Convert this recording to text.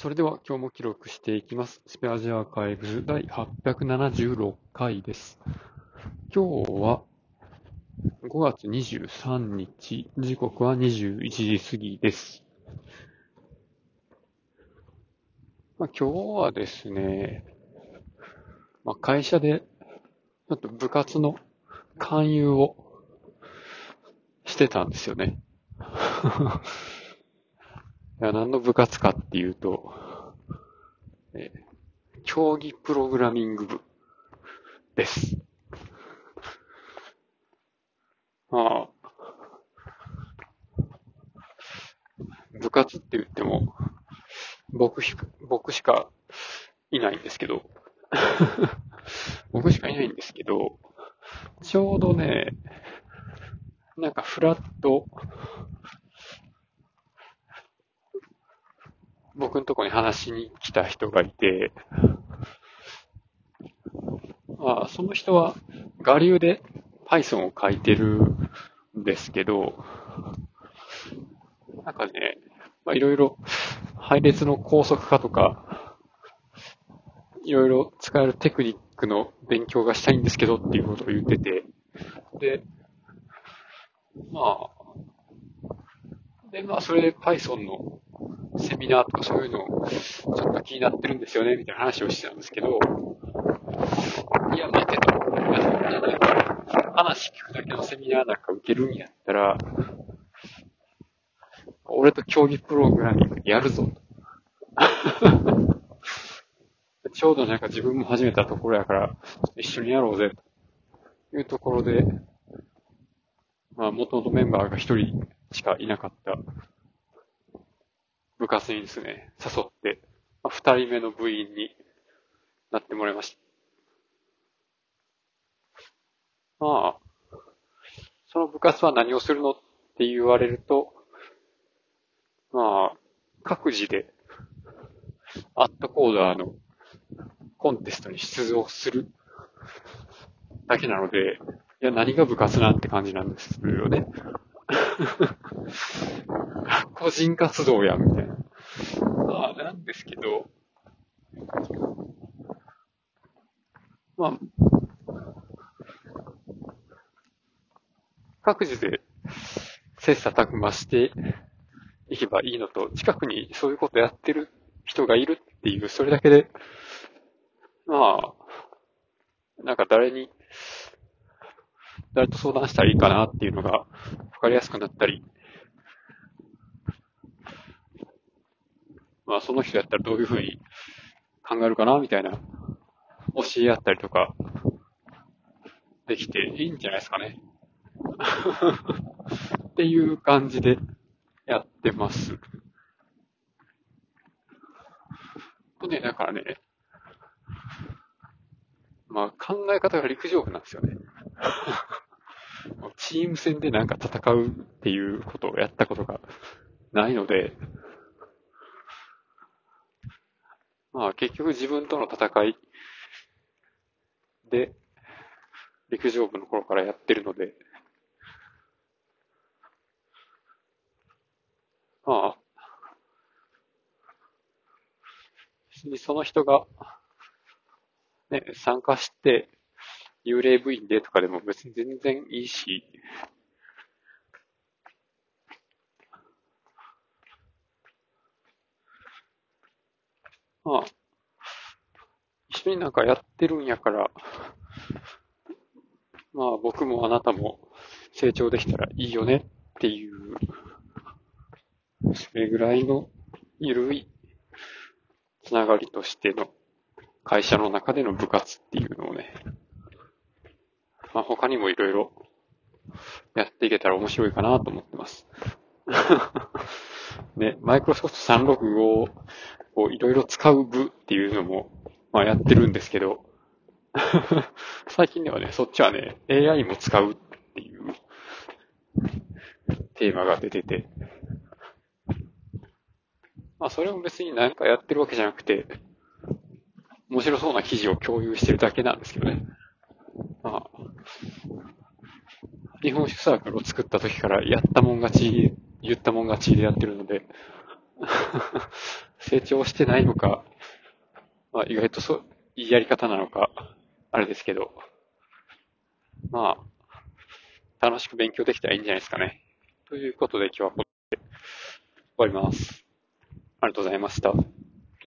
それでは今日も記録していきます。スペアジアーカイブズ第876回です。今日は5月23日、時刻は21時過ぎです。まあ、今日はですね、まあ、会社でちょっと部活の勧誘をしてたんですよね。いや、何の部活かっていうと、え競技プログラミング部です。まあ、部活って言っても、僕しか、僕しかいないんですけど、僕しかいないんですけど、ちょうどね、なんかフラッと、僕のとこに話しに来た人がいて、まあ、その人は、我流で Python を書いてるんですけど、なんかね、まあ、いろいろ配列の高速化とか、いろいろ使えるテクニックの勉強がしたいんですけどっていうことを言ってて、で、まあ、で、まあ、それで Python のセミナーとかそういうのをちょっと気になってるんですよね、みたいな話をしてたんですけど、いや、待てと。話聞くだけのセミナーなんか受けるんやったら、俺と競技プログラミングやるぞ。ちょうどなんか自分も始めたところやから、一緒にやろうぜ、というところで、まあ、元々メンバーが一人しかいなかった部活にですね、誘って、まあ二人目の部員になってもらいました。まあ、その部活は何をするのって言われると、まあ、各自で、アットコーダーのコンテストに出場するだけなので、いや、何が部活なんて感じなんですよね。個人活動や、みたいな。んですけど、まあ、各自で切磋琢磨していけばいいのと、近くにそういうことやってる人がいるっていう、それだけで、まあ、なんか誰に、誰と相談したらいいかなっていうのが分かりやすくなったり、まあその人やったらどういうふうに考えるかなみたいな、教え合ったりとか、できていいんじゃないですかね。っていう感じでやってます。とね、だからね、まあ考え方が陸上部なんですよね。チーム戦でなんか戦うっていうことをやったことがないので、まあ結局自分との戦いで陸上部の頃からやってるので、まあ、別にその人が、ね、参加して幽霊部員でとかでも別に全然いいし、まあ、一緒になんかやってるんやから、まあ僕もあなたも成長できたらいいよねっていう、それぐらいの緩いつながりとしての会社の中での部活っていうのをね、まあ他にもいろいろやっていけたら面白いかなと思ってます。ね、マイクロソフト365こういろいろ使う部っていうのも、まあやってるんですけど、最近ではね、そっちはね、AI も使うっていうテーマが出てて、まあそれも別に何かやってるわけじゃなくて、面白そうな記事を共有してるだけなんですけどね。まあ、日本酒サークルを作った時からやったもん勝ち、言ったもん勝ちでやってるので、成長してないのか、まあ意外とそう、いいやり方なのか、あれですけど、まあ、楽しく勉強できたらいいんじゃないですかね。ということで今日はここで終わります。ありがとうございました。